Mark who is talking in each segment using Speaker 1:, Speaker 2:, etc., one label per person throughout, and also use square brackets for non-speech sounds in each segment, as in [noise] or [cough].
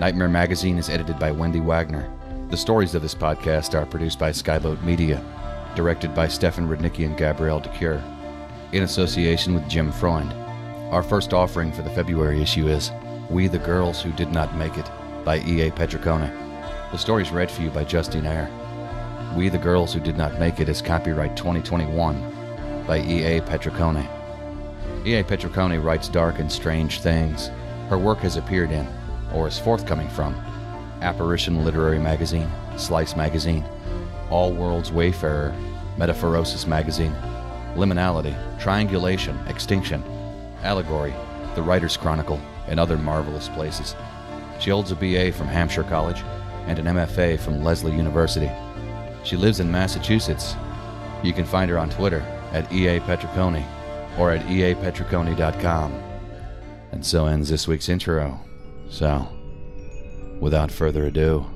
Speaker 1: Nightmare Magazine is edited by Wendy Wagner. The stories of this podcast are produced by Skyboat Media, directed by Stefan Rudnicki and Gabrielle de Cuir, in association with Jim Freund. Our first offering for the February issue is We the Girls Who Did Not Make It by E.A. Petricone. The story is read for you by Justine Eyre. We the Girls Who Did Not Make It is copyright 2021 by E.A. Petricone. E.A. Petricone writes dark and strange things. Her work has appeared in, or is forthcoming from, Apparition Literary Magazine, Slice Magazine, All Worlds Wayfarer, Metaphorosis Magazine, Liminality, Triangulation, Extinction, Allegory, The Writer's Chronicle, and other marvelous places. She holds a BA from Hampshire College and an MFA from Lesley University. She lives in Massachusetts. You can find her on Twitter at EA Petricone or at eapetricone.com. And so ends this week's intro. So, without further ado,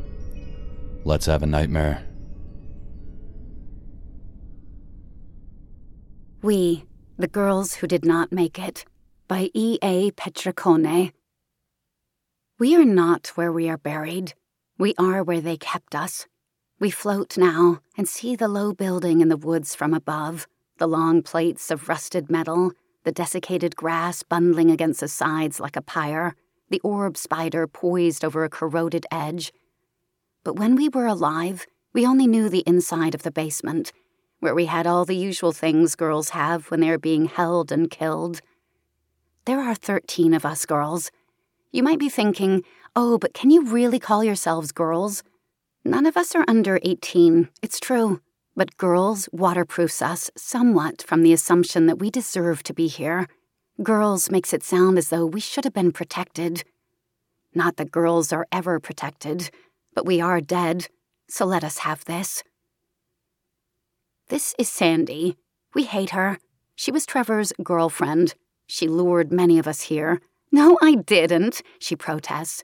Speaker 1: let's have a nightmare.
Speaker 2: We, the Girls Who Did Not Make It, by E. A. Petricone. We are not where we are buried. We are where they kept us. We float now and see the low building in the woods from above, the long plates of rusted metal, the desiccated grass bundling against the sides like a pyre, the orb spider poised over a corroded edge. But when we were alive, we only knew the inside of the basement, where we had all the usual things girls have when they are being held and killed. There are 13 of us girls. You might be thinking, oh, but can you really call yourselves girls? None of us are under 18, it's true. But girls waterproofs us somewhat from the assumption that we deserve to be here. Girls makes it sound as though we should have been protected. Not that girls are ever protected, but we are dead, so let us have this. This is Sandy. We hate her. She was Trevor's girlfriend. She lured many of us here. No, I didn't, she protests.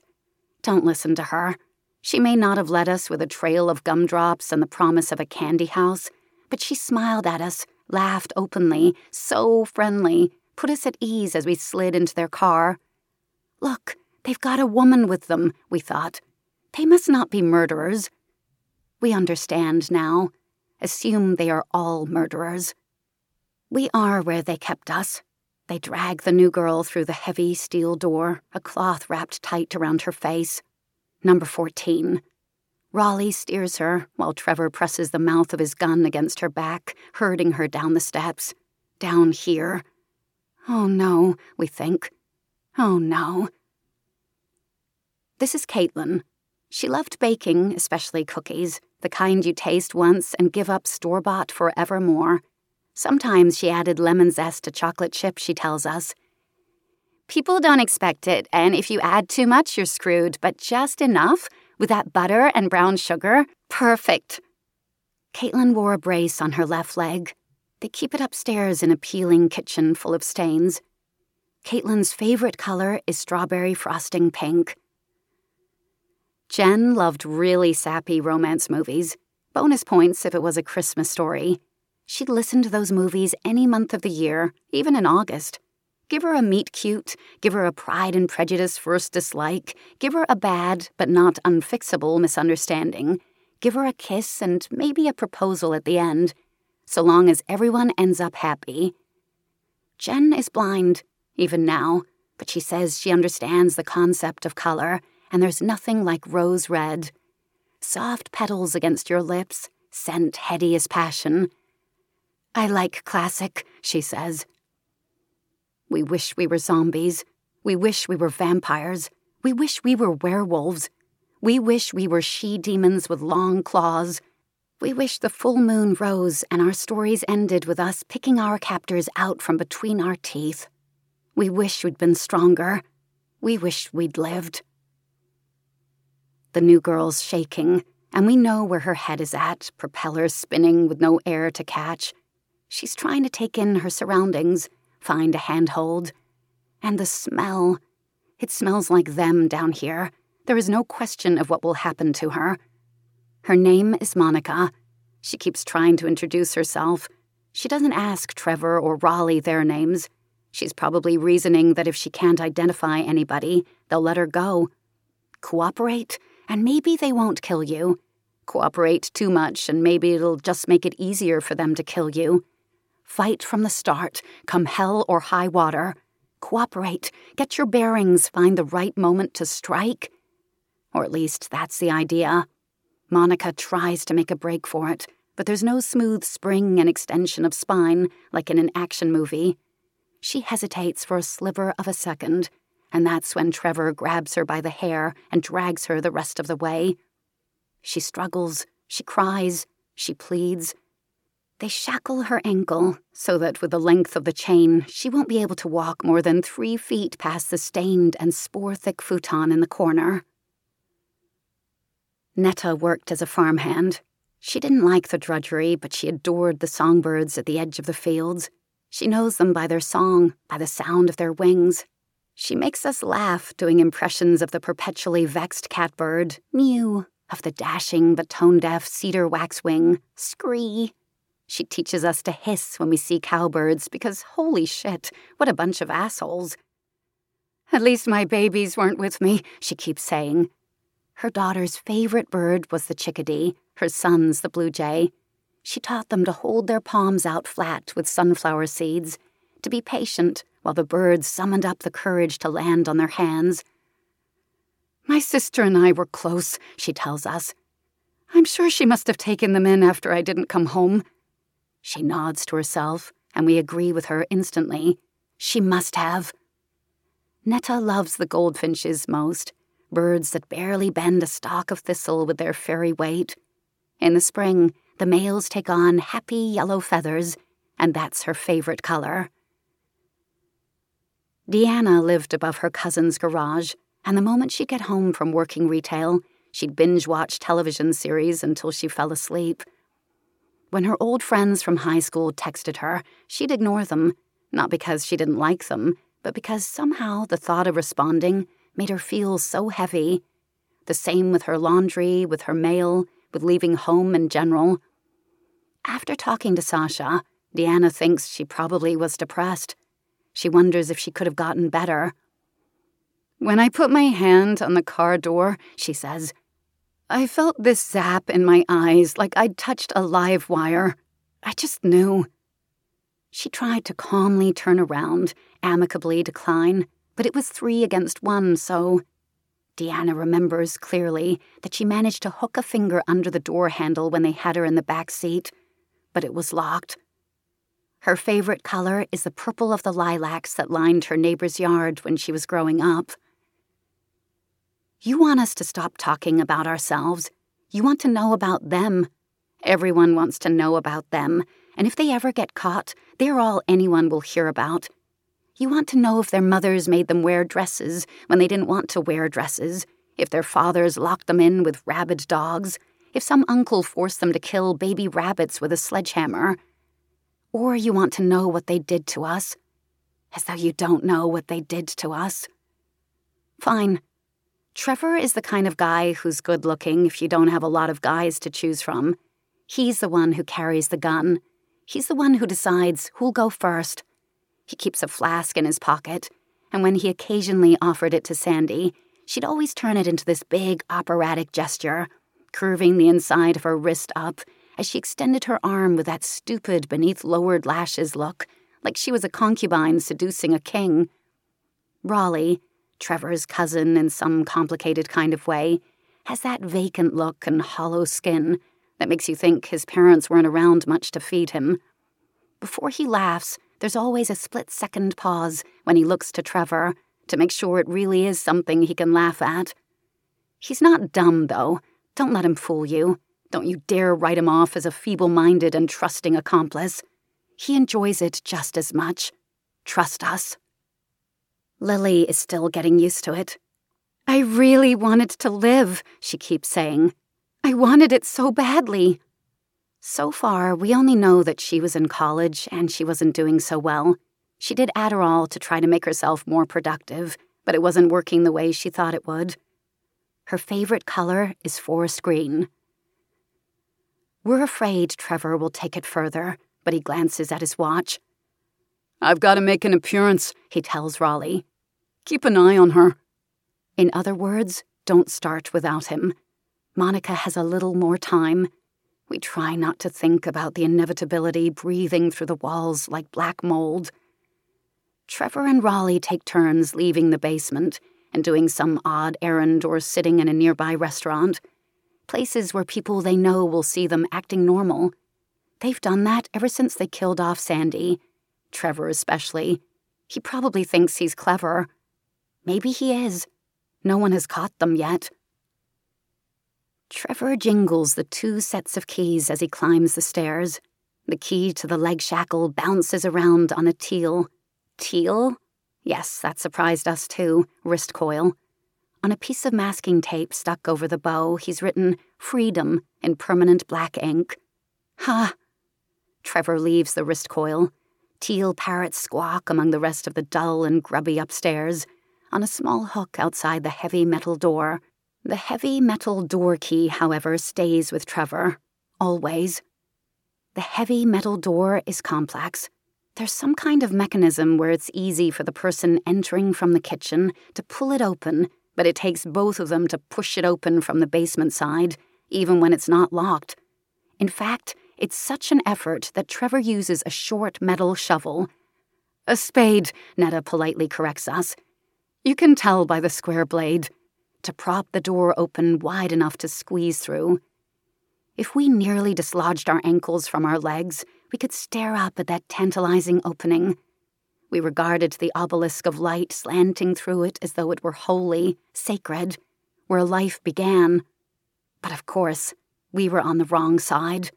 Speaker 2: Don't listen to her. She may not have led us with a trail of gumdrops and the promise of a candy house, but she smiled at us, laughed openly, so friendly, put us at ease as we slid into their car. Look, they've got a woman with them, we thought. They must not be murderers. We understand now. Assume they are all murderers. We are where they kept us. They drag the new girl through the heavy steel door, a cloth wrapped tight around her face. Number 14. Raleigh steers her while Trevor presses the mouth of his gun against her back, herding her down the steps. Down here. Oh no, we think. Oh no. This is Caitlin. She loved baking, especially cookies, the kind you taste once and give up store bought forevermore. Sometimes she added lemon zest to chocolate chip, she tells us. People don't expect it, and if you add too much, you're screwed, but just enough, with that butter and brown sugar, perfect. Caitlin wore a brace on her left leg. They keep it upstairs in a peeling kitchen full of stains. Caitlin's favorite color is strawberry frosting pink. Jen loved really sappy romance movies. Bonus points if it was a Christmas story. She'd listen to those movies any month of the year, even in August. Give her a meet cute, give her a pride and prejudice first dislike, give her a bad but not unfixable misunderstanding, give her a kiss and maybe a proposal at the end, so long as everyone ends up happy. Jen is blind, even now, but she says she understands the concept of color, and there's nothing like rose red. Soft petals against your lips, scent heady as passion. I like classic, she says. We wish we were zombies. We wish we were vampires. We wish we were werewolves. We wish we were she demons with long claws. We wish the full moon rose and our stories ended with us picking our captors out from between our teeth. We wish we'd been stronger. We wish we'd lived. The new girl's shaking, and we know where her head is at, propellers spinning with no air to catch. She's trying to take in her surroundings, find a handhold. And the smell. It smells like them down here. There is no question of what will happen to her. Her name is Monica. She keeps trying to introduce herself. She doesn't ask Trevor or Raleigh their names. She's probably reasoning that if she can't identify anybody, they'll let her go. Cooperate, and maybe they won't kill you. Cooperate too much, and maybe it'll just make it easier for them to kill you. Fight from the start, come hell or high water. Cooperate, get your bearings, find the right moment to strike. Or at least that's the idea. Monica tries to make a break for it, but there's no smooth spring and extension of spine like in an action movie. She hesitates for a sliver of a second, and that's when Trevor grabs her by the hair and drags her the rest of the way. She struggles, she cries, she pleads. They shackle her ankle so that with the length of the chain, she won't be able to walk more than three feet past the stained and spore thick futon in the corner. Netta worked as a farmhand. She didn't like the drudgery, but she adored the songbirds at the edge of the fields. She knows them by their song, by the sound of their wings. She makes us laugh doing impressions of the perpetually vexed catbird, mew, of the dashing but tone deaf cedar waxwing, scree. She teaches us to hiss when we see cowbirds because holy shit, what a bunch of assholes. At least my babies weren't with me, she keeps saying. Her daughter's favorite bird was the chickadee, her son's the blue jay. She taught them to hold their palms out flat with sunflower seeds, to be patient while the birds summoned up the courage to land on their hands. My sister and I were close, she tells us. I'm sure she must have taken them in after I didn't come home. She nods to herself, and we agree with her instantly. She must have. Netta loves the goldfinches most, birds that barely bend a stalk of thistle with their fairy weight. In the spring, the males take on happy yellow feathers, and that's her favorite color. Deanna lived above her cousin's garage, and the moment she'd get home from working retail, she'd binge watch television series until she fell asleep. When her old friends from high school texted her, she'd ignore them, not because she didn't like them, but because somehow the thought of responding made her feel so heavy. The same with her laundry, with her mail, with leaving home in general. After talking to Sasha, Deanna thinks she probably was depressed. She wonders if she could have gotten better. When I put my hand on the car door, she says, I felt this zap in my eyes like I'd touched a live wire. I just knew. She tried to calmly turn around, amicably decline, but it was three against one, so. Deanna remembers clearly that she managed to hook a finger under the door handle when they had her in the back seat but it was locked. Her favorite color is the purple of the lilacs that lined her neighbor's yard when she was growing up. You want us to stop talking about ourselves. You want to know about them. Everyone wants to know about them, and if they ever get caught, they're all anyone will hear about. You want to know if their mothers made them wear dresses when they didn't want to wear dresses, if their fathers locked them in with rabid dogs, if some uncle forced them to kill baby rabbits with a sledgehammer. Or you want to know what they did to us, as though you don't know what they did to us. Fine. Trevor is the kind of guy who's good looking if you don't have a lot of guys to choose from. He's the one who carries the gun. He's the one who decides who'll go first. He keeps a flask in his pocket, and when he occasionally offered it to Sandy, she'd always turn it into this big operatic gesture curving the inside of her wrist up as she extended her arm with that stupid beneath lowered lashes look, like she was a concubine seducing a king. Raleigh, Trevor's cousin in some complicated kind of way, has that vacant look and hollow skin that makes you think his parents weren't around much to feed him. before he laughs, there's always a split second pause when he looks to Trevor to make sure it really is something he can laugh at. He's not dumb, though. Don't let him fool you. Don't you dare write him off as a feeble minded and trusting accomplice. He enjoys it just as much. Trust us. Lily is still getting used to it. I really wanted to live, she keeps saying. I wanted it so badly. So far, we only know that she was in college and she wasn't doing so well. She did Adderall to try to make herself more productive, but it wasn't working the way she thought it would. Her favorite color is forest green. We're afraid Trevor will take it further, but he glances at his watch.
Speaker 3: I've got to make an appearance, he tells Raleigh. Keep an eye on her.
Speaker 2: In other words, don't start without him. Monica has a little more time. We try not to think about the inevitability breathing through the walls like black mold. Trevor and Raleigh take turns leaving the basement and doing some odd errand or sitting in a nearby restaurant, places where people they know will see them acting normal. They've done that ever since they killed off Sandy, Trevor especially. He probably thinks he's clever. Maybe he is. No one has caught them yet. Trevor jingles the two sets of keys as he climbs the stairs. The key to the leg shackle bounces around on a teal. Teal? Yes, that surprised us too. Wrist coil. On a piece of masking tape stuck over the bow, he's written Freedom in permanent black ink. Ha! Trevor leaves the wrist coil. Teal parrots squawk among the rest of the dull and grubby upstairs on a small hook outside the heavy metal door. The heavy metal door key, however, stays with Trevor. Always. The heavy metal door is complex. There's some kind of mechanism where it's easy for the person entering from the kitchen to pull it open, but it takes both of them to push it open from the basement side, even when it's not locked. In fact, it's such an effort that Trevor uses a short metal shovel. A spade, Netta politely corrects us. You can tell by the square blade. To prop the door open wide enough to squeeze through. If we nearly dislodged our ankles from our legs, we could stare up at that tantalizing opening. We regarded the obelisk of light slanting through it as though it were holy, sacred, where life began. But of course, we were on the wrong side.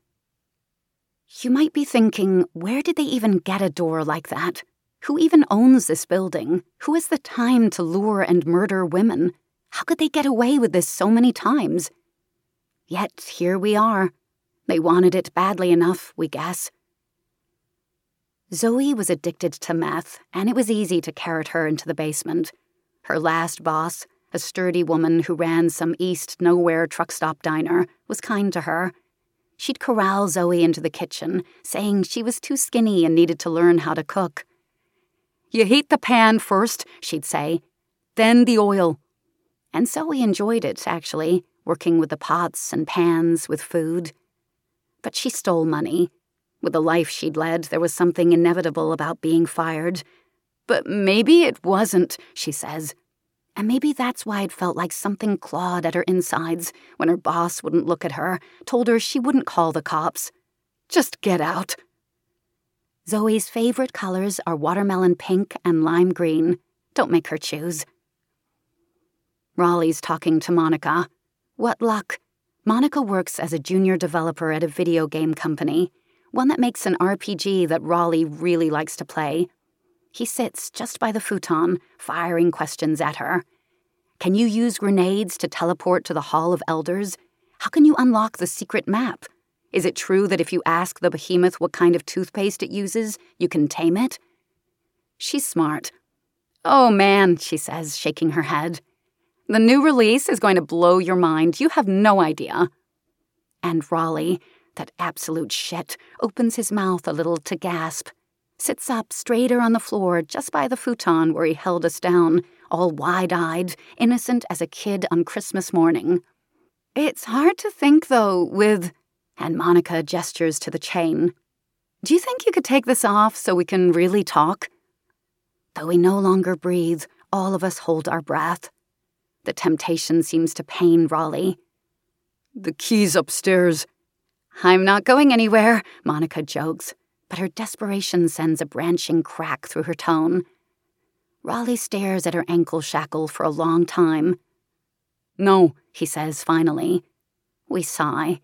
Speaker 2: You might be thinking, where did they even get a door like that? Who even owns this building? Who has the time to lure and murder women? How could they get away with this so many times? Yet here we are. They wanted it badly enough, we guess. Zoe was addicted to meth, and it was easy to carrot her into the basement. Her last boss, a sturdy woman who ran some East Nowhere truck stop diner, was kind to her. She'd corral Zoe into the kitchen, saying she was too skinny and needed to learn how to cook. You heat the pan first, she'd say, then the oil. And so we enjoyed it, actually, working with the pots and pans with food. But she stole money. With the life she'd led, there was something inevitable about being fired. But maybe it wasn't, she says. And maybe that's why it felt like something clawed at her insides when her boss wouldn't look at her, told her she wouldn't call the cops. Just get out. Zoe's favorite colors are watermelon pink and lime green. Don't make her choose. Raleigh's talking to Monica. What luck. Monica works as a junior developer at a video game company, one that makes an RPG that Raleigh really likes to play. He sits just by the futon, firing questions at her. Can you use grenades to teleport to the Hall of Elders? How can you unlock the secret map? Is it true that if you ask the behemoth what kind of toothpaste it uses, you can tame it? She's smart. Oh man, she says, shaking her head. The new release is going to blow your mind. You have no idea. And Raleigh, that absolute shit, opens his mouth a little to gasp, sits up straighter on the floor just by the futon where he held us down, all wide eyed, innocent as a kid on Christmas morning. It's hard to think, though, with and Monica gestures to the chain. Do you think you could take this off so we can really talk? Though we no longer breathe, all of us hold our breath. The temptation seems to pain Raleigh.
Speaker 3: The key's upstairs.
Speaker 2: I'm not going anywhere, Monica jokes. but her desperation sends a branching crack through her tone. Raleigh stares at her ankle shackle for a long time.
Speaker 4: No, he says finally.
Speaker 2: We sigh.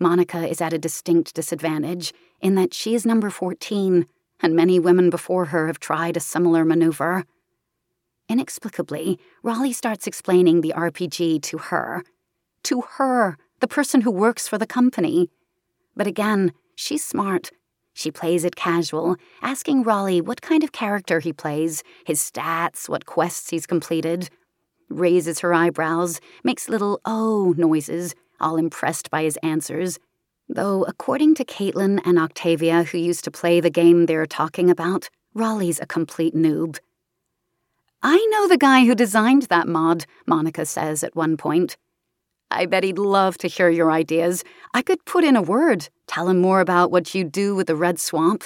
Speaker 2: Monica is at a distinct disadvantage in that she is number 14, and many women before her have tried a similar maneuver. Inexplicably, Raleigh starts explaining the RPG to her. To her, the person who works for the company. But again, she's smart. She plays it casual, asking Raleigh what kind of character he plays, his stats, what quests he's completed. Raises her eyebrows, makes little oh noises, all impressed by his answers. Though, according to Caitlin and Octavia, who used to play the game they're talking about, Raleigh's a complete noob.
Speaker 4: I know the guy who designed that mod, Monica says at one point. I bet he'd love to hear your ideas. I could put in a word, tell him more about what you do with the Red Swamp.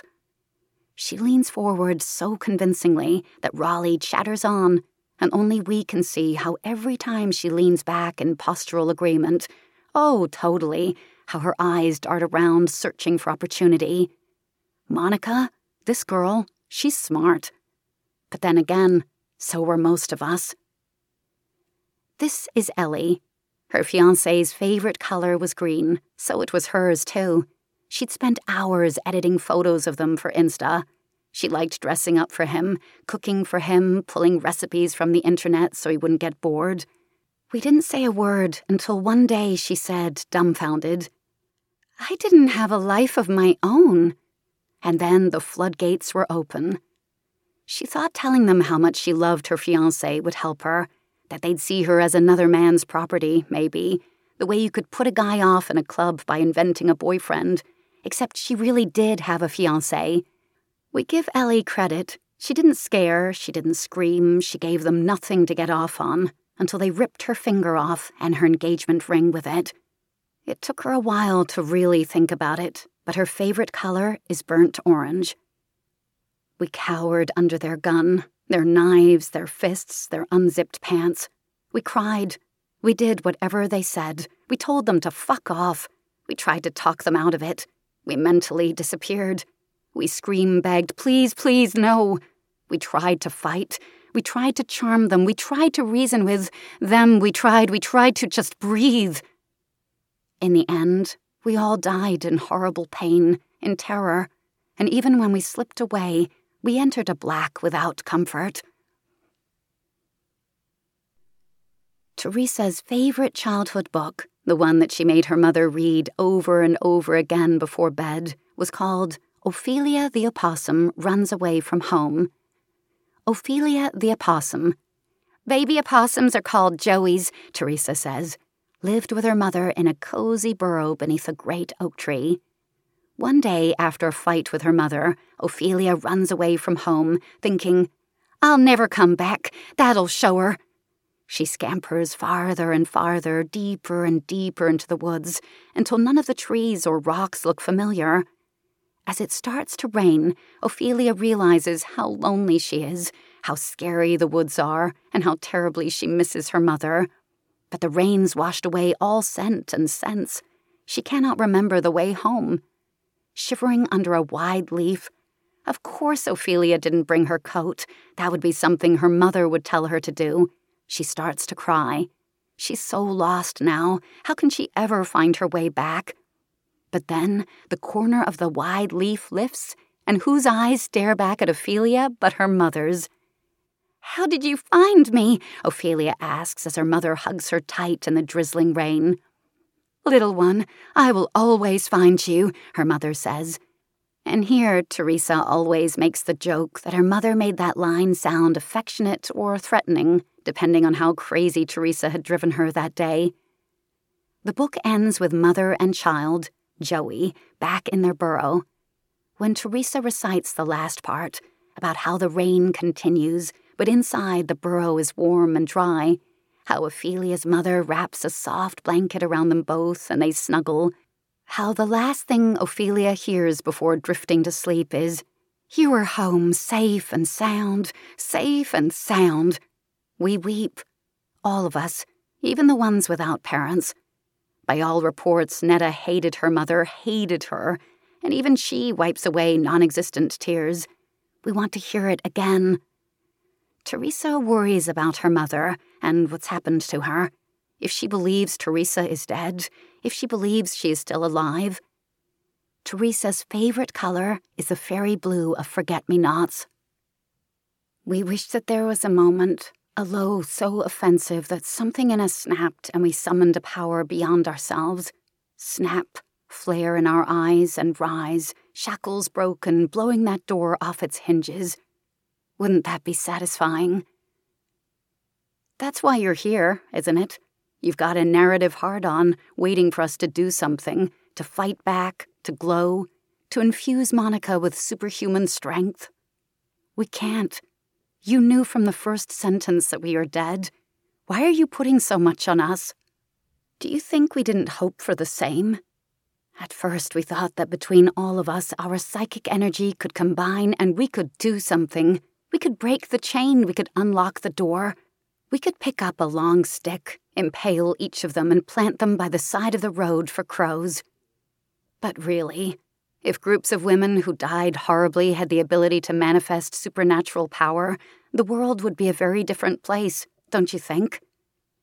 Speaker 2: She leans forward so convincingly that Raleigh chatters on, and only we can see how every time she leans back in postural agreement, oh, totally, how her eyes dart around searching for opportunity. Monica, this girl, she's smart. But then again, so were most of us. This is Ellie. Her fiance's favorite color was green, so it was hers too. She'd spent hours editing photos of them for Insta. She liked dressing up for him, cooking for him, pulling recipes from the internet so he wouldn't get bored. We didn't say a word until one day she said, dumbfounded, I didn't have a life of my own. And then the floodgates were open. She thought telling them how much she loved her fiance would help her, that they'd see her as another man's property, maybe, the way you could put a guy off in a club by inventing a boyfriend, except she really did have a fiance. We give Ellie credit. She didn't scare, she didn't scream, she gave them nothing to get off on until they ripped her finger off and her engagement ring with it. It took her a while to really think about it, but her favorite color is burnt orange. We cowered under their gun, their knives, their fists, their unzipped pants. We cried. We did whatever they said. We told them to fuck off. We tried to talk them out of it. We mentally disappeared. We scream begged, please, please, no. We tried to fight. We tried to charm them. We tried to reason with them. We tried, we tried to just breathe. In the end, we all died in horrible pain, in terror, and even when we slipped away, we entered a black without comfort. Teresa's favorite childhood book, the one that she made her mother read over and over again before bed, was called Ophelia the Opossum Runs Away from Home. Ophelia the Opossum. Baby opossums are called Joeys, Teresa says. Lived with her mother in a cozy burrow beneath a great oak tree. One day, after a fight with her mother, Ophelia runs away from home, thinking, I'll never come back. That'll show her. She scampers farther and farther, deeper and deeper into the woods, until none of the trees or rocks look familiar. As it starts to rain, Ophelia realizes how lonely she is, how scary the woods are, and how terribly she misses her mother. But the rain's washed away all scent and sense. She cannot remember the way home shivering under a wide leaf. Of course, Ophelia didn't bring her coat. That would be something her mother would tell her to do. She starts to cry. She's so lost now. How can she ever find her way back? But then the corner of the wide leaf lifts, and whose eyes stare back at Ophelia but her mother's? How did you find me? Ophelia asks as her mother hugs her tight in the drizzling rain. Little one, I will always find you, her mother says. And here, Teresa always makes the joke that her mother made that line sound affectionate or threatening, depending on how crazy Teresa had driven her that day. The book ends with mother and child, Joey, back in their burrow. When Teresa recites the last part, about how the rain continues, but inside the burrow is warm and dry, how Ophelia's mother wraps a soft blanket around them both and they snuggle. How the last thing Ophelia hears before drifting to sleep is, You are home safe and sound, safe and sound. We weep, all of us, even the ones without parents. By all reports, Netta hated her mother, hated her, and even she wipes away non existent tears. We want to hear it again. Teresa worries about her mother and what's happened to her. If she believes Teresa is dead, if she believes she is still alive. Teresa's favorite color is the fairy blue of forget me nots. We wish that there was a moment, a low so offensive that something in us snapped and we summoned a power beyond ourselves. Snap, flare in our eyes and rise, shackles broken, blowing that door off its hinges. Wouldn't that be satisfying? That's why you're here, isn't it? You've got a narrative hard on, waiting for us to do something, to fight back, to glow, to infuse Monica with superhuman strength. We can't. You knew from the first sentence that we are dead. Why are you putting so much on us? Do you think we didn't hope for the same? At first, we thought that between all of us, our psychic energy could combine and we could do something. We could break the chain, we could unlock the door. We could pick up a long stick, impale each of them, and plant them by the side of the road for crows. But really, if groups of women who died horribly had the ability to manifest supernatural power, the world would be a very different place, don't you think?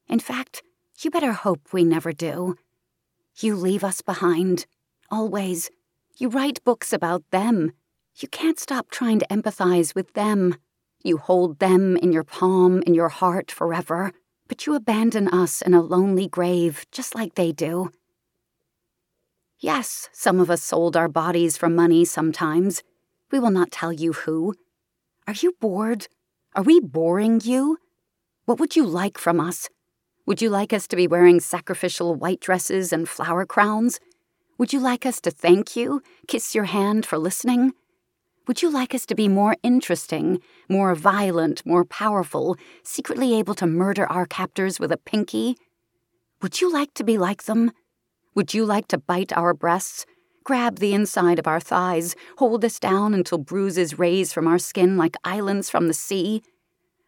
Speaker 2: In fact, you better hope we never do. You leave us behind, always. You write books about them, you can't stop trying to empathize with them. You hold them in your palm, in your heart forever, but you abandon us in a lonely grave just like they do. Yes, some of us sold our bodies for money sometimes. We will not tell you who. Are you bored? Are we boring you? What would you like from us? Would you like us to be wearing sacrificial white dresses and flower crowns? Would you like us to thank you, kiss your hand for listening? Would you like us to be more interesting, more violent, more powerful, secretly able to murder our captors with a pinky? Would you like to be like them? Would you like to bite our breasts, grab the inside of our thighs, hold us down until bruises raise from our skin like islands from the sea?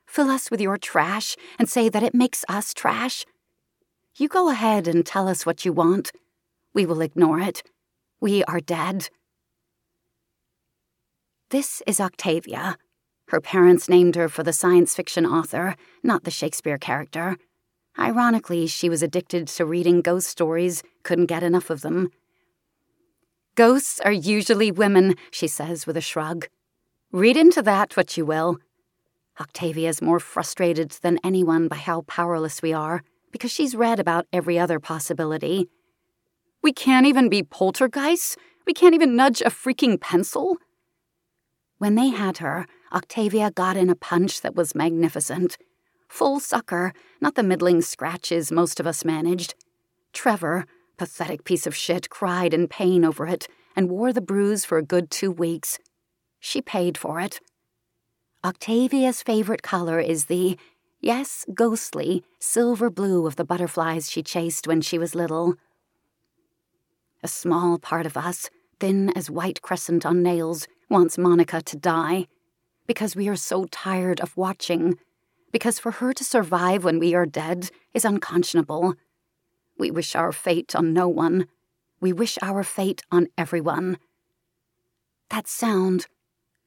Speaker 2: Fill us with your trash and say that it makes us trash? You go ahead and tell us what you want. We will ignore it. We are dead. This is Octavia. Her parents named her for the science fiction author, not the Shakespeare character. Ironically, she was addicted to reading ghost stories, couldn't get enough of them. Ghosts are usually women, she says with a shrug. Read into that what you will. Octavia's more frustrated than anyone by how powerless we are, because she's read about every other possibility. We can't even be poltergeists? We can't even nudge a freaking pencil? When they had her, Octavia got in a punch that was magnificent. Full sucker, not the middling scratches most of us managed. Trevor, pathetic piece of shit, cried in pain over it and wore the bruise for a good two weeks. She paid for it. Octavia's favorite color is the, yes, ghostly, silver blue of the butterflies she chased when she was little. A small part of us, thin as white crescent on nails, wants Monica to die. Because we are so tired of watching. Because for her to survive when we are dead is unconscionable. We wish our fate on no one. We wish our fate on everyone. That sound.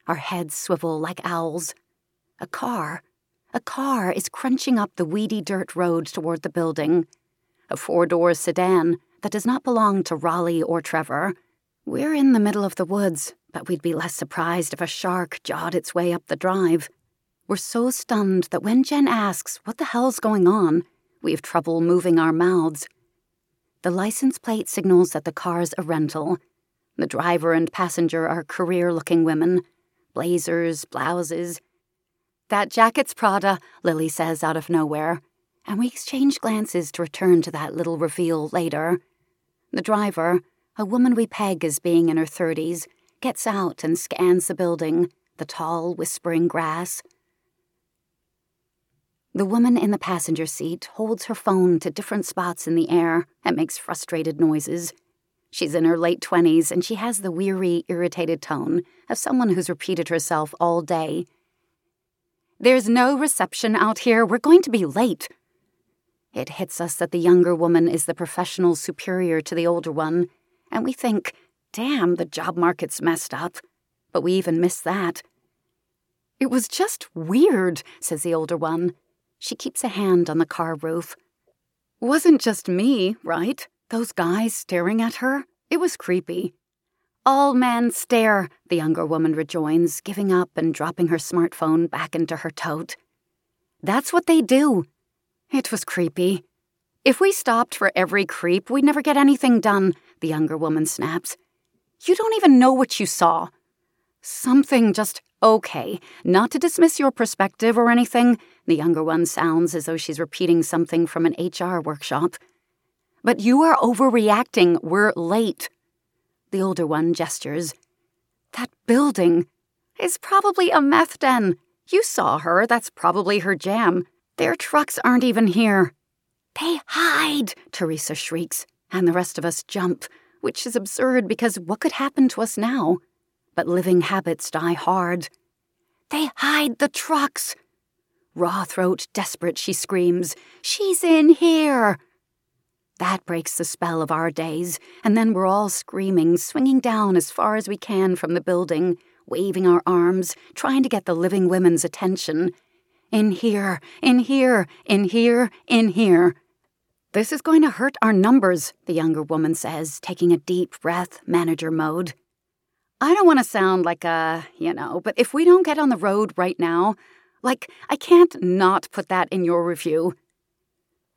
Speaker 2: Our heads swivel like owls. A car. A car is crunching up the weedy dirt road toward the building. A four door sedan that does not belong to Raleigh or Trevor. We're in the middle of the woods, but we'd be less surprised if a shark jawed its way up the drive. We're so stunned that when Jen asks what the hell's going on, we have trouble moving our mouths. The license plate signals that the car's a rental. The driver and passenger are career looking women blazers, blouses. That jacket's Prada, Lily says out of nowhere, and we exchange glances to return to that little reveal later. The driver, a woman we peg as being in her 30s, gets out and scans the building, the tall, whispering grass. The woman in the passenger seat holds her phone to different spots in the air and makes frustrated noises. She's in her late 20s and she has the weary, irritated tone of someone who's repeated herself all day. There's no reception out here. We're going to be late. It hits us that the younger woman is the professional superior to the older one, and we think, damn, the job market's messed up. But we even missed that. It was just weird, says the older one. She keeps a hand on the car roof. Wasn't just me, right? Those guys staring at her? It was creepy. All men stare, the younger woman rejoins, giving up and dropping her smartphone back into her tote. That's what they do. It was creepy. If we stopped for every creep, we'd never get anything done, the younger woman snaps. You don't even know what you saw. Something just okay. Not to dismiss your perspective or anything, the younger one sounds as though she's repeating something from an HR workshop. But you are overreacting. We're late. The older one gestures. That building is probably a meth den. You saw her. That's probably her jam. Their trucks aren't even here. They hide, Teresa shrieks, and the rest of us jump, which is absurd because what could happen to us now? But living habits die hard. They hide the trucks. Raw throat, desperate, she screams, She's in here! That breaks the spell of our days, and then we're all screaming, swinging down as far as we can from the building, waving our arms, trying to get the living women's attention. In here, in here, in here, in here. This is going to hurt our numbers, the younger woman says, taking a deep breath, manager mode. I don't want to sound like a, you know, but if we don't get on the road right now, like, I can't not put that in your review.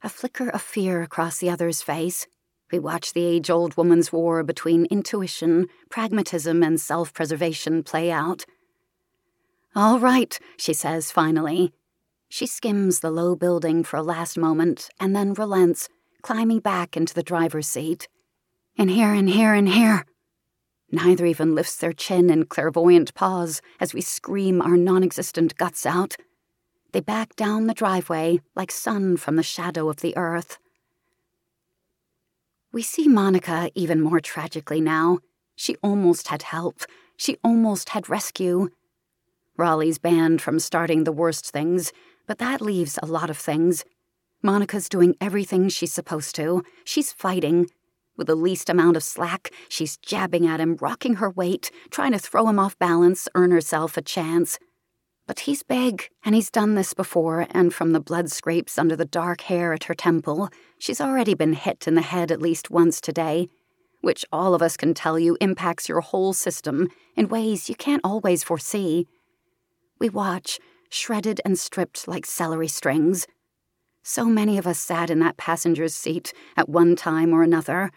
Speaker 2: A flicker of fear across the other's face. We watch the age old woman's war between intuition, pragmatism, and self preservation play out. All right, she says finally. She skims the low building for a last moment and then relents, climbing back into the driver's seat. In here, in here, in here. Neither even lifts their chin in clairvoyant pause as we scream our non existent guts out. They back down the driveway like sun from the shadow of the earth. We see Monica even more tragically now. She almost had help. She almost had rescue. Raleigh's banned from starting the worst things, but that leaves a lot of things. Monica's doing everything she's supposed to. She's fighting. With the least amount of slack, she's jabbing at him, rocking her weight, trying to throw him off balance, earn herself a chance. But he's big, and he's done this before, and from the blood scrapes under the dark hair at her temple, she's already been hit in the head at least once today, which all of us can tell you impacts your whole system in ways you can't always foresee. We watch, shredded and stripped like celery strings. So many of us sat in that passenger's seat at one time or another.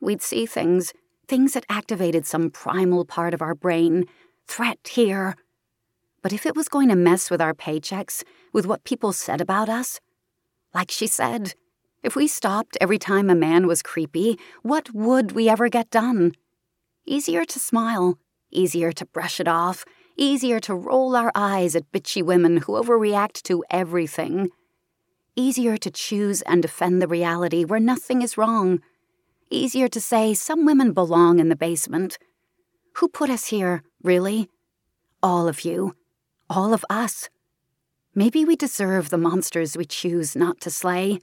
Speaker 2: We'd see things, things that activated some primal part of our brain. Threat here, but if it was going to mess with our paychecks, with what people said about us, like she said, if we stopped every time a man was creepy, what would we ever get done? Easier to smile, easier to brush it off, easier to roll our eyes at bitchy women who overreact to everything. Easier to choose and defend the reality where nothing is wrong. Easier to say some women belong in the basement. Who put us here, really? All of you all of us. Maybe we deserve the monsters we choose not to slay.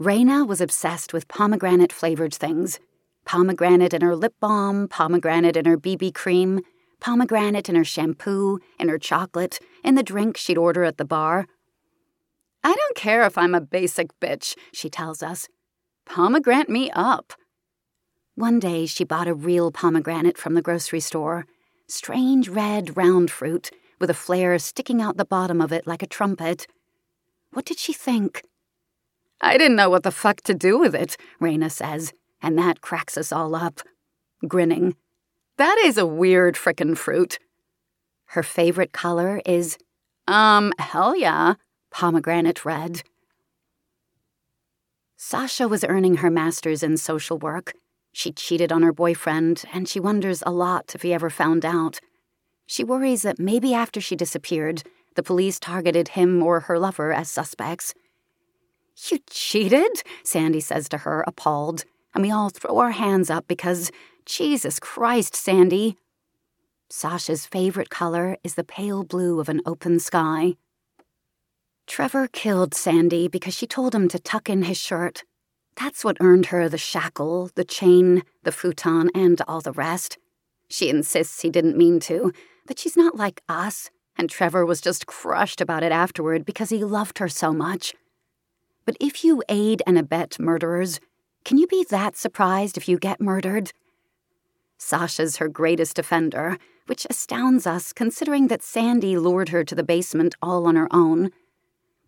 Speaker 2: Raina was obsessed with pomegranate flavored things pomegranate in her lip balm, pomegranate in her BB cream, pomegranate in her shampoo, in her chocolate, in the drink she'd order at the bar. I don't care if I'm a basic bitch, she tells us. Pomegranate me up. One day she bought a real pomegranate from the grocery store strange red round fruit with a flare sticking out the bottom of it like a trumpet. What did she think? I didn't know what the fuck to do with it, Raina says, and that cracks us all up. Grinning. That is a weird frickin' fruit. Her favorite color is, um, hell yeah, pomegranate red. Sasha was earning her master's in social work she cheated on her boyfriend, and she wonders a lot if he ever found out. She worries that maybe after she disappeared, the police targeted him or her lover as suspects. You cheated? Sandy says to her, appalled, and we all throw our hands up because, Jesus Christ, Sandy. Sasha's favorite color is the pale blue of an open sky. Trevor killed Sandy because she told him to tuck in his shirt That's what earned her the shackle, the chain, the futon, and all the rest. She insists he didn't mean to, that she's not like us, and Trevor was just crushed about it afterward because he loved her so much. But if you aid and abet murderers, can you be that surprised if you get murdered? Sasha's her greatest offender, which astounds us considering that Sandy lured her to the basement all on her own.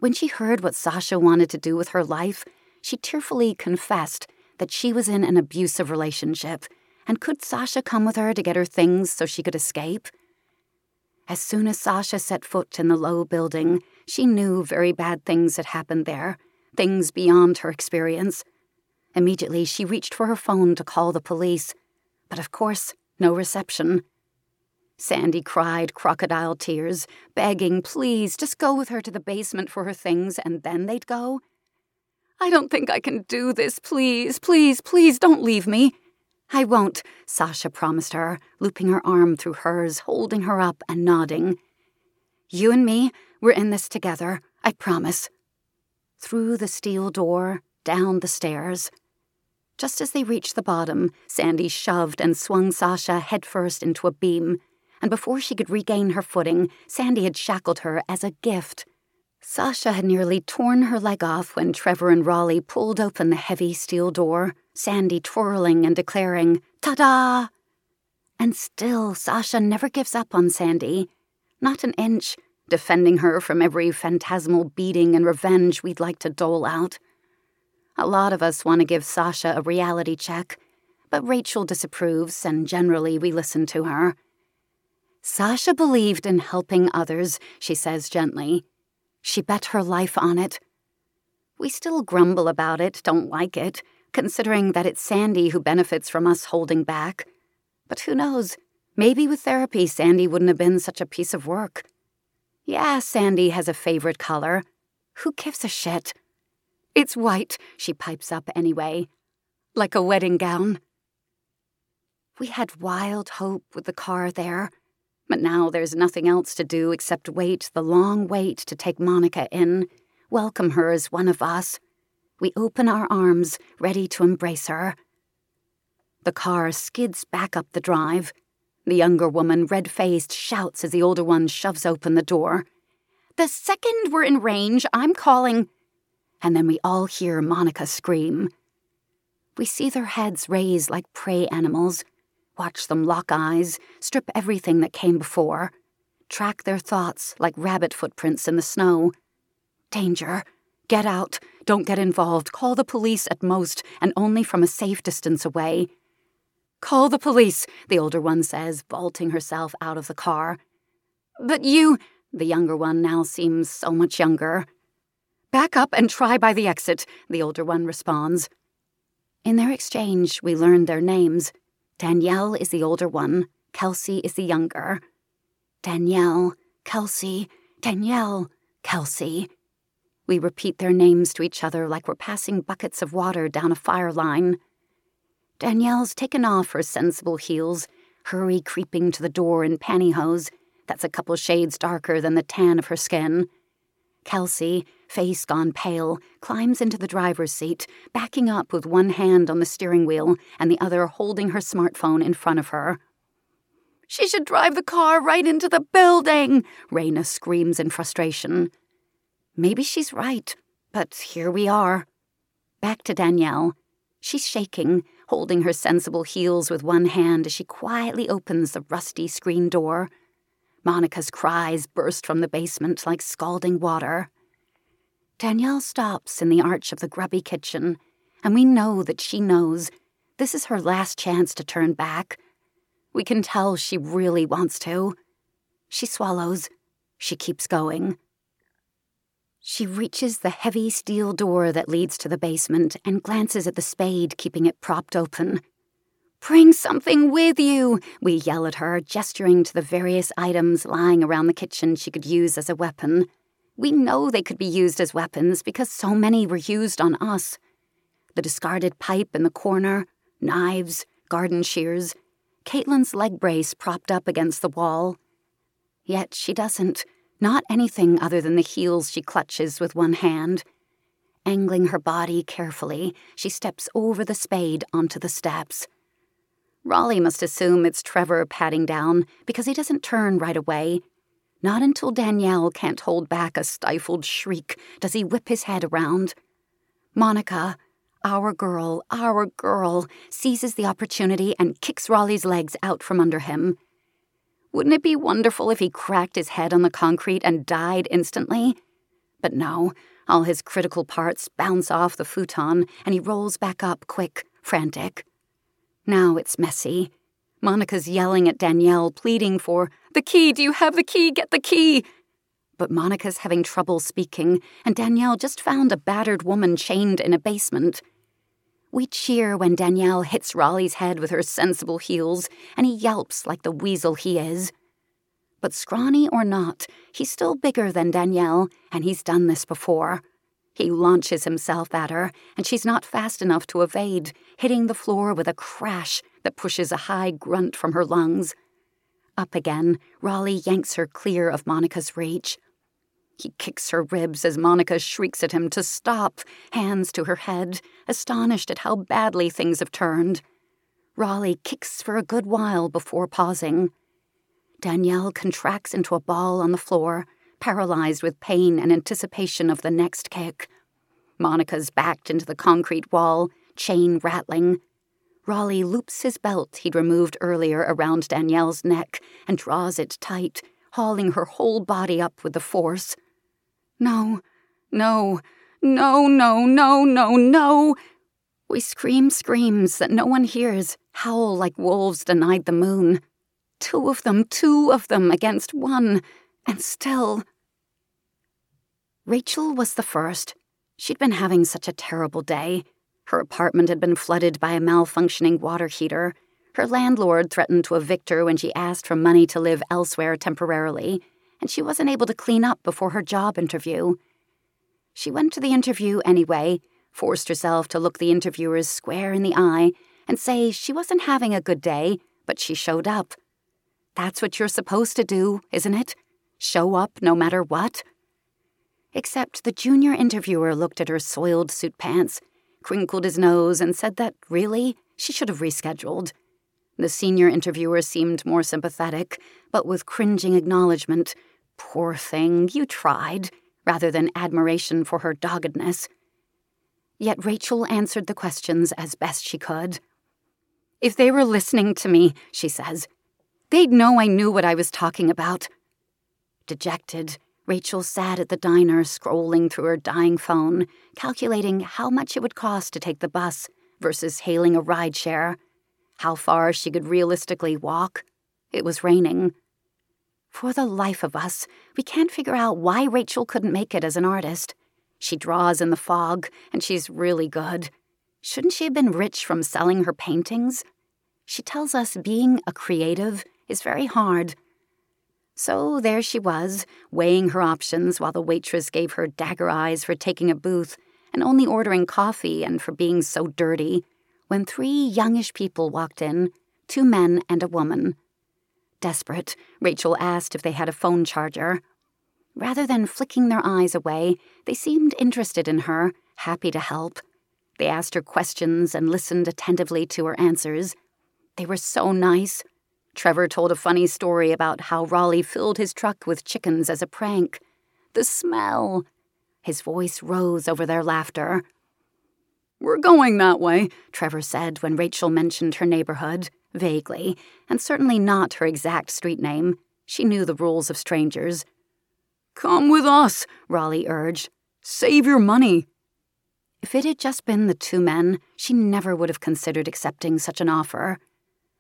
Speaker 2: When she heard what Sasha wanted to do with her life, she tearfully confessed that she was in an abusive relationship, and could Sasha come with her to get her things so she could escape? As soon as Sasha set foot in the low building, she knew very bad things had happened there, things beyond her experience. Immediately, she reached for her phone to call the police, but of course, no reception. Sandy cried crocodile tears, begging, please, just go with her to the basement for her things and then they'd go. I don't think I can do this, please, please, please don't leave me. I won't, Sasha promised her, looping her arm through hers, holding her up and nodding. You and me, we're in this together, I promise. Through the steel door, down the stairs. Just as they reached the bottom, Sandy shoved and swung Sasha headfirst into a beam, and before she could regain her footing, Sandy had shackled her as a gift. Sasha had nearly torn her leg off when Trevor and Raleigh pulled open the heavy steel door, Sandy twirling and declaring, Ta da! And still, Sasha never gives up on Sandy. Not an inch, defending her from every phantasmal beating and revenge we'd like to dole out. A lot of us want to give Sasha a reality check, but Rachel disapproves, and generally we listen to her. Sasha believed in helping others, she says gently. She bet her life on it. We still grumble about it, don't like it, considering that it's Sandy who benefits from us holding back. But who knows? Maybe with therapy, Sandy wouldn't have been such a piece of work. Yeah, Sandy has a favorite color. Who gives a shit? It's white, she pipes up anyway. Like a wedding gown. We had wild hope with the car there, but now there's nothing else to do except wait the long wait to take Monica in, welcome her as one of us. We open our arms, ready to embrace her. The car skids back up the drive. The younger woman, red faced, shouts as the older one shoves open the door. The second we're in range, I'm calling. And then we all hear Monica scream. We see their heads raise like prey animals, watch them lock eyes, strip everything that came before, track their thoughts like rabbit footprints in the snow. Danger. Get out. Don't get involved. Call the police at most, and only from a safe distance away. Call the police, the older one says, vaulting herself out of the car. But you, the younger one now seems so much younger. Back up and try by the exit, the older one responds. In their exchange, we learn their names. Danielle is the older one, Kelsey is the younger. Danielle, Kelsey, Danielle, Kelsey. We repeat their names to each other like we're passing buckets of water down a fire line. Danielle's taken off her sensible heels, hurry creeping to the door in pantyhose that's a couple shades darker than the tan of her skin. Kelsey, face gone pale, climbs into the driver's seat, backing up with one hand on the steering wheel and the other holding her smartphone in front of her. She should drive the car right into the building, Raina screams in frustration. Maybe she's right, but here we are. Back to Danielle. She's shaking, holding her sensible heels with one hand as she quietly opens the rusty screen door. Monica's cries burst from the basement like scalding water. Danielle stops in the arch of the grubby kitchen, and we know that she knows this is her last chance to turn back. We can tell she really wants to. She swallows. She keeps going. She reaches the heavy steel door that leads to the basement and glances at the spade, keeping it propped open. Bring something with you, we yell at her, gesturing to the various items lying around the kitchen she could use as a weapon. We know they could be used as weapons because so many were used on us. The discarded pipe in the corner, knives, garden shears, Caitlin's leg brace propped up against the wall. Yet she doesn't. Not anything other than the heels she clutches with one hand. Angling her body carefully, she steps over the spade onto the steps. Raleigh must assume it's Trevor patting down because he doesn't turn right away. Not until Danielle can't hold back a stifled shriek does he whip his head around. Monica, our girl, our girl, seizes the opportunity and kicks Raleigh's legs out from under him. Wouldn't it be wonderful if he cracked his head on the concrete and died instantly? But no, all his critical parts bounce off the futon and he rolls back up quick, frantic. Now it's messy. Monica's yelling at Danielle, pleading for, The key, do you have the key? Get the key! But Monica's having trouble speaking, and Danielle just found a battered woman chained in a basement. We cheer when Danielle hits Raleigh's head with her sensible heels, and he yelps like the weasel he is. But scrawny or not, he's still bigger than Danielle, and he's done this before. He launches himself at her, and she's not fast enough to evade, hitting the floor with a crash that pushes a high grunt from her lungs. Up again, Raleigh yanks her clear of Monica's reach. He kicks her ribs as Monica shrieks at him to stop, hands to her head, astonished at how badly things have turned. Raleigh kicks for a good while before pausing. Danielle contracts into a ball on the floor, paralyzed with pain and anticipation of the next kick. Monica's backed into the concrete wall, chain rattling. Raleigh loops his belt he'd removed earlier around Danielle's neck and draws it tight, hauling her whole body up with the force. No, no, no, no, no, no, no. We scream screams that no one hears, howl like wolves denied the moon. Two of them, two of them against one, and still. Rachel was the first. She'd been having such a terrible day. Her apartment had been flooded by a malfunctioning water heater. Her landlord threatened to evict her when she asked for money to live elsewhere temporarily and she wasn't able to clean up before her job interview. She went to the interview anyway, forced herself to look the interviewers square in the eye and say she wasn't having a good day, but she showed up. That's what you're supposed to do, isn't it? Show up no matter what? Except the junior interviewer looked at her soiled suit pants, crinkled his nose, and said that, really, she should have rescheduled. The senior interviewer seemed more sympathetic, but with cringing acknowledgement. Poor thing, you tried, rather than admiration for her doggedness. Yet Rachel answered the questions as best she could. If they were listening to me, she says, they'd know I knew what I was talking about. Dejected, Rachel sat at the diner scrolling through her dying phone, calculating how much it would cost to take the bus versus hailing a rideshare how far she could realistically walk. It was raining. For the life of us, we can't figure out why Rachel couldn't make it as an artist. She draws in the fog, and she's really good. Shouldn't she have been rich from selling her paintings? She tells us being a creative is very hard. So there she was, weighing her options while the waitress gave her dagger eyes for taking a booth and only ordering coffee and for being so dirty when three youngish people walked in two men and a woman. Desperate, Rachel asked if they had a phone charger. Rather than flicking their eyes away, they seemed interested in her, happy to help. They asked her questions and listened attentively to her answers. They were so nice. Trevor told a funny story about how Raleigh filled his truck with chickens as a prank. The smell! His voice rose over their laughter. We're going that way, Trevor said when Rachel mentioned her neighborhood, vaguely, and certainly not her exact street name. She knew the rules of strangers. Come with us, Raleigh urged. Save your money. If it had just been the two men, she never would have considered accepting such an offer.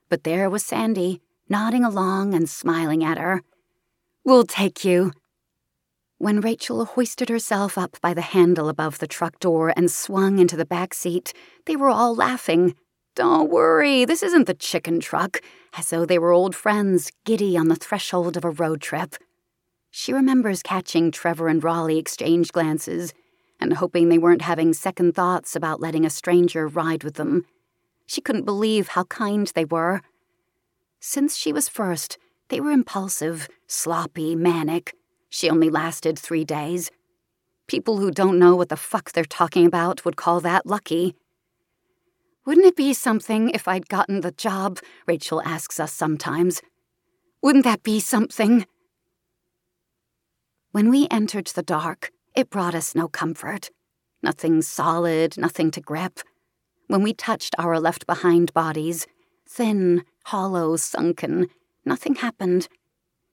Speaker 2: But there was Sandy, nodding along and smiling at her. We'll take you, when Rachel hoisted herself up by the handle above the truck door and swung into the back seat, they were all laughing. Don't worry, this isn't the chicken truck, as though they were old friends, giddy on the threshold of a road trip. She remembers catching Trevor and Raleigh exchange glances and hoping they weren't having second thoughts about letting a stranger ride with them. She couldn't believe how kind they were. Since she was first, they were impulsive, sloppy, manic she only lasted three days. People who don't know what the fuck they're talking about would call that lucky. Wouldn't it be something if I'd gotten the job? Rachel asks us sometimes. Wouldn't that be something? When we entered the dark, it brought us no comfort. Nothing solid, nothing to grip. When we touched our left behind bodies, thin, hollow, sunken, nothing happened.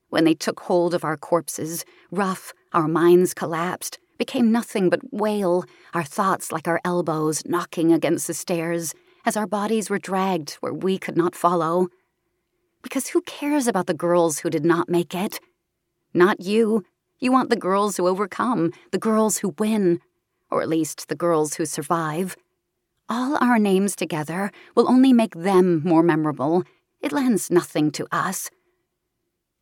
Speaker 2: When they took hold of our corpses, rough, our minds collapsed, became nothing but wail, our thoughts like our elbows knocking against the stairs as our bodies were dragged where we could not follow. Because who cares about the girls who did not make it? Not you. You want the girls who overcome, the girls who win, or at least the girls who survive. All our names together will only make them more memorable. It lends nothing to us.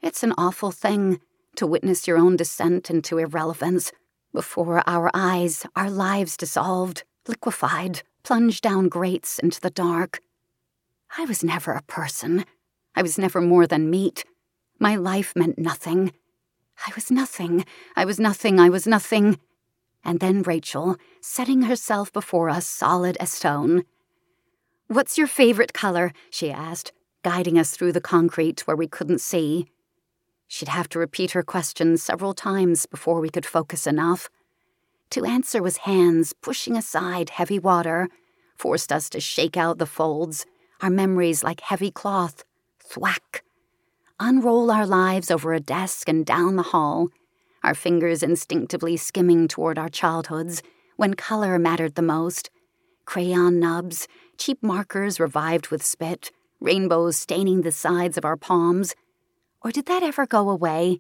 Speaker 2: It's an awful thing to witness your own descent into irrelevance. Before our eyes, our lives dissolved, liquefied, plunged down grates into the dark. I was never a person. I was never more than meat. My life meant nothing. I was nothing. I was nothing. I was nothing. And then Rachel, setting herself before us solid as stone. What's your favorite color? she asked, guiding us through the concrete where we couldn't see. She'd have to repeat her question several times before we could focus enough. To answer was hands pushing aside heavy water, forced us to shake out the folds, our memories like heavy cloth. Thwack! Unroll our lives over a desk and down the hall, our fingers instinctively skimming toward our childhoods when color mattered the most. Crayon nubs, cheap markers revived with spit, rainbows staining the sides of our palms, or did that ever go away?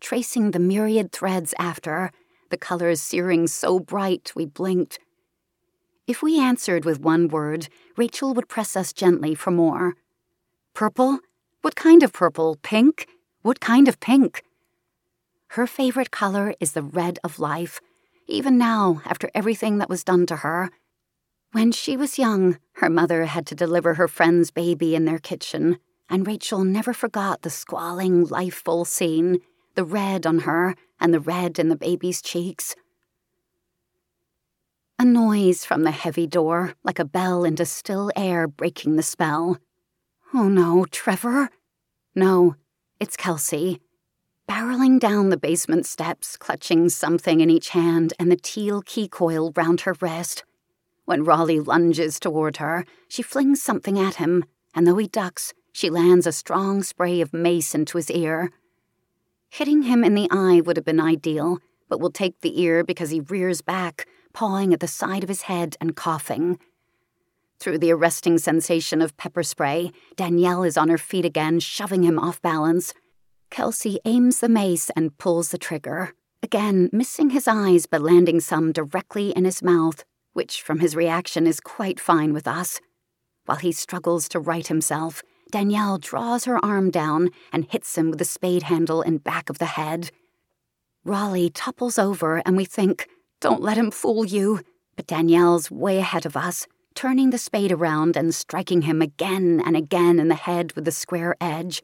Speaker 2: Tracing the myriad threads after, the colors searing so bright we blinked. If we answered with one word, Rachel would press us gently for more. Purple? What kind of purple? Pink? What kind of pink? Her favorite color is the red of life, even now, after everything that was done to her. When she was young, her mother had to deliver her friend's baby in their kitchen and Rachel never forgot the squalling, lifeful scene, the red on her and the red in the baby's cheeks. A noise from the heavy door, like a bell into still air breaking the spell. Oh no, Trevor? No, it's Kelsey. Barreling down the basement steps, clutching something in each hand and the teal key coil round her wrist. When Raleigh lunges toward her, she flings something at him, and though he ducks, she lands a strong spray of mace into his ear. Hitting him in the eye would have been ideal, but will take the ear because he rears back, pawing at the side of his head and coughing. Through the arresting sensation of pepper spray, Danielle is on her feet again, shoving him off balance. Kelsey aims the mace and pulls the trigger, again missing his eyes but landing some directly in his mouth, which from his reaction is quite fine with us. While he struggles to right himself, Danielle draws her arm down and hits him with the spade handle in back of the head. Raleigh topples over, and we think, don't let him fool you. But Danielle's way ahead of us, turning the spade around and striking him again and again in the head with the square edge.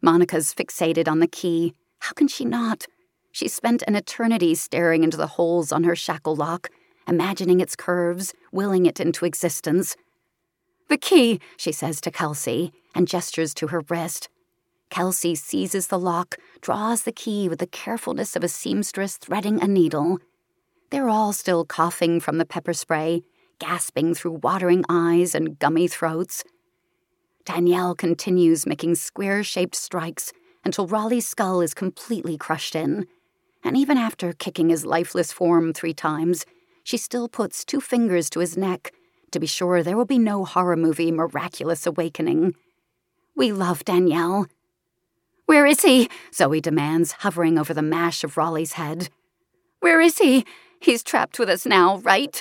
Speaker 2: Monica's fixated on the key. How can she not? She spent an eternity staring into the holes on her shackle lock, imagining its curves, willing it into existence. The key, she says to Kelsey, and gestures to her wrist. Kelsey seizes the lock, draws the key with the carefulness of a seamstress threading a needle. They're all still coughing from the pepper spray, gasping through watering eyes and gummy throats. Danielle continues making square shaped strikes until Raleigh's skull is completely crushed in. And even after kicking his lifeless form three times, she still puts two fingers to his neck to be sure there will be no horror movie miraculous awakening. We love Danielle. Where is he? Zoe demands, hovering over the mash of Raleigh's head. Where is he? He's trapped with us now, right?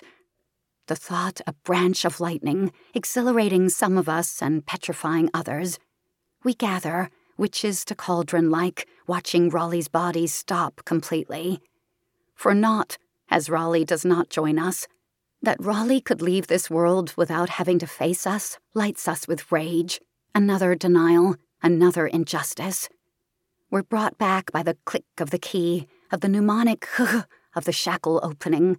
Speaker 2: The thought a branch of lightning, exhilarating some of us and petrifying others. We gather, witches to cauldron like, watching Raleigh's body stop completely. For naught, as Raleigh does not join us, that Raleigh could leave this world without having to face us lights us with rage. Another denial, another injustice. We're brought back by the click of the key, of the mnemonic [laughs] of the shackle opening.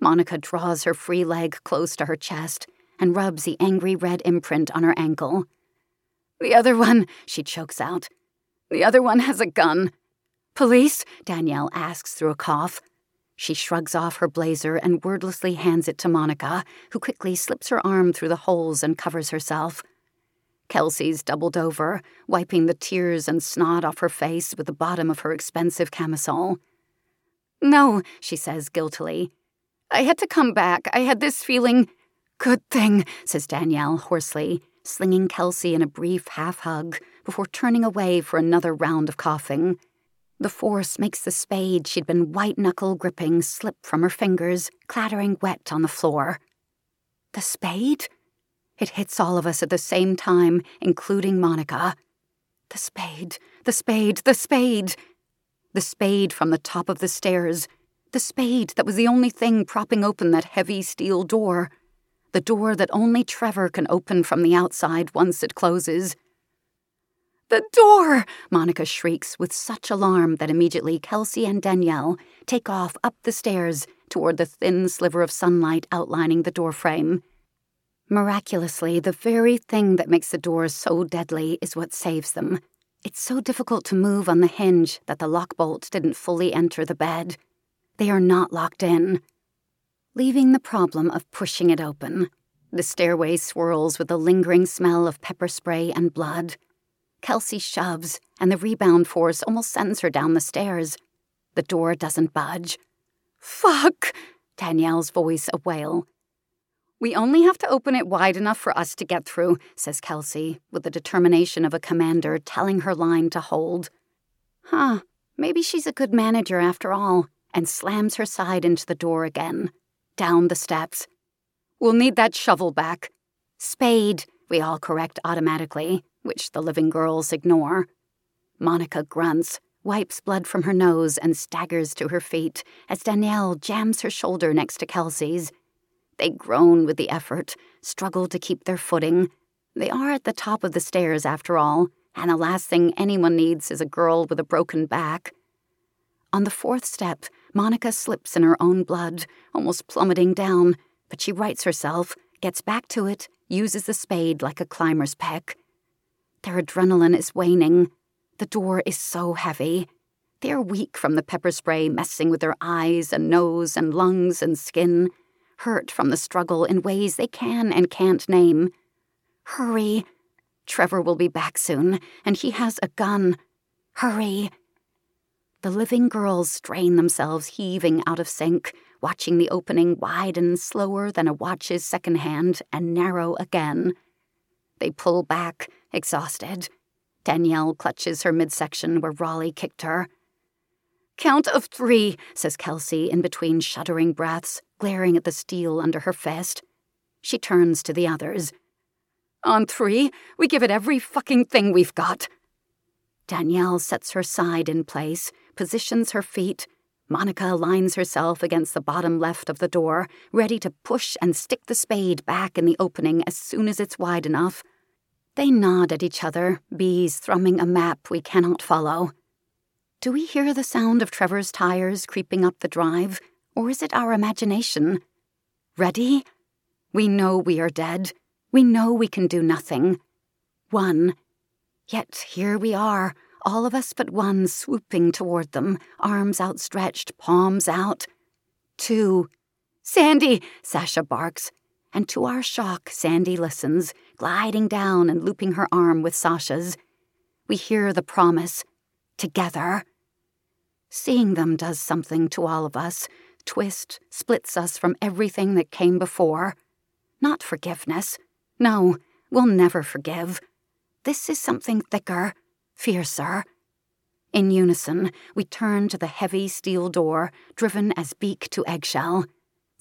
Speaker 2: Monica draws her free leg close to her chest and rubs the angry red imprint on her ankle. The other one, she chokes out. The other one has a gun. Police? Danielle asks through a cough. She shrugs off her blazer and wordlessly hands it to Monica, who quickly slips her arm through the holes and covers herself. Kelsey's doubled over, wiping the tears and snot off her face with the bottom of her expensive camisole. No, she says guiltily. I had to come back. I had this feeling. Good thing, says Danielle hoarsely, slinging Kelsey in a brief half hug before turning away for another round of coughing. The force makes the spade she'd been white knuckle gripping slip from her fingers, clattering wet on the floor. The spade? It hits all of us at the same time, including Monica. The spade, the spade, the spade! The spade from the top of the stairs. The spade that was the only thing propping open that heavy steel door. The door that only Trevor can open from the outside once it closes. The door! Monica shrieks with such alarm that immediately Kelsey and Danielle take off up the stairs toward the thin sliver of sunlight outlining the doorframe. Miraculously, the very thing that makes the doors so deadly is what saves them. It's so difficult to move on the hinge that the lock bolt didn't fully enter the bed. They are not locked in. Leaving the problem of pushing it open, the stairway swirls with the lingering smell of pepper spray and blood. Kelsey shoves, and the rebound force almost sends her down the stairs. The door doesn't budge. Fuck! Danielle's voice a wail. We only have to open it wide enough for us to get through, says Kelsey, with the determination of a commander telling her line to hold. Huh, maybe she's a good manager after all, and slams her side into the door again. Down the steps. We'll need that shovel back. Spade, we all correct automatically, which the living girls ignore. Monica grunts, wipes blood from her nose, and staggers to her feet as Danielle jams her shoulder next to Kelsey's they groan with the effort, struggle to keep their footing. They are at the top of the stairs, after all, and the last thing anyone needs is a girl with a broken back. On the fourth step, Monica slips in her own blood, almost plummeting down, but she rights herself, gets back to it, uses the spade like a climber's peck. Their adrenaline is waning. The door is so heavy. They are weak from the pepper spray messing with their eyes and nose and lungs and skin hurt from the struggle in ways they can and can't name. Hurry. Trevor will be back soon, and he has a gun. Hurry. The living girls strain themselves, heaving out of sync, watching the opening widen slower than a watch's second hand and narrow again. They pull back, exhausted. Danielle clutches her midsection where Raleigh kicked her. Count of three, says Kelsey in between shuddering breaths, glaring at the steel under her fist. She turns to the others. On three, we give it every fucking thing we've got. Danielle sets her side in place, positions her feet. Monica lines herself against the bottom left of the door, ready to push and stick the spade back in the opening as soon as it's wide enough. They nod at each other, bees thrumming a map we cannot follow. Do we hear the sound of Trevor's tires creeping up the drive, or is it our imagination? Ready? We know we are dead. We know we can do nothing. One. Yet here we are, all of us but one swooping toward them, arms outstretched, palms out. Two. Sandy! Sasha barks. And to our shock, Sandy listens, gliding down and looping her arm with Sasha's. We hear the promise. Together. Seeing them does something to all of us, twist, splits us from everything that came before. Not forgiveness. No, we'll never forgive. This is something thicker, fiercer. In unison, we turn to the heavy steel door, driven as beak to eggshell.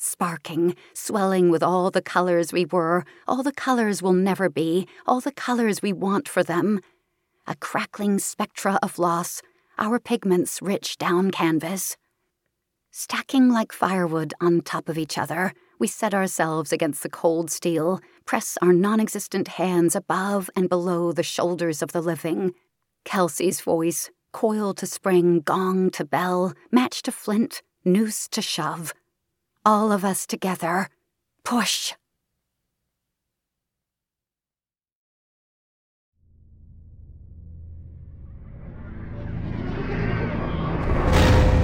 Speaker 2: Sparking, swelling with all the colors we were, all the colors we'll never be, all the colors we want for them. A crackling spectra of loss, our pigments rich down canvas. Stacking like firewood on top of each other, we set ourselves against the cold steel, press our non existent hands above and below the shoulders of the living. Kelsey's voice, coil to spring, gong to bell, match to flint,
Speaker 5: noose to shove. All of us together. Push.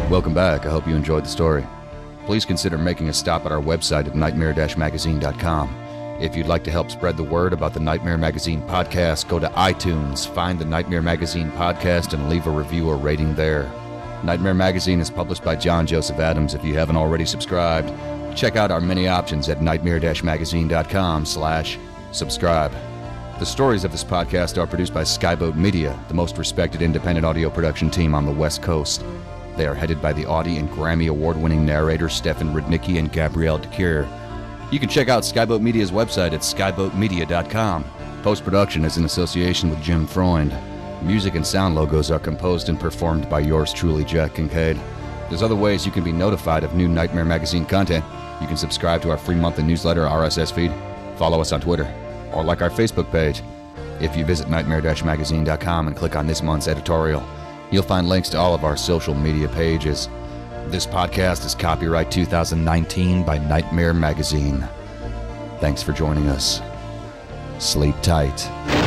Speaker 1: Welcome back. I hope you enjoyed the story. Please consider making a stop at our website at nightmare-magazine.com. If you'd like to help spread the word about the Nightmare Magazine podcast, go to iTunes, find the Nightmare Magazine podcast, and leave a review or rating there. Nightmare Magazine is published by John Joseph Adams. If you haven't already subscribed, check out our many options at nightmare-magazine.com slash subscribe. The stories of this podcast are produced by Skyboat Media, the most respected independent audio production team on the West Coast. They are headed by the Audie and Grammy award winning narrators Stefan Rudnicki and Gabrielle de Cuir. You can check out Skyboat Media's website at skyboatmedia.com. Post production is in association with Jim Freund. Music and sound logos are composed and performed by yours truly, Jack Kincaid. There's other ways you can be notified of new Nightmare Magazine content. You can subscribe to our free monthly newsletter RSS feed, follow us on Twitter, or like our Facebook page. If you visit nightmare-magazine.com and click on this month's editorial, You'll find links to all of our social media pages. This podcast is copyright 2019 by Nightmare Magazine. Thanks for joining us. Sleep tight.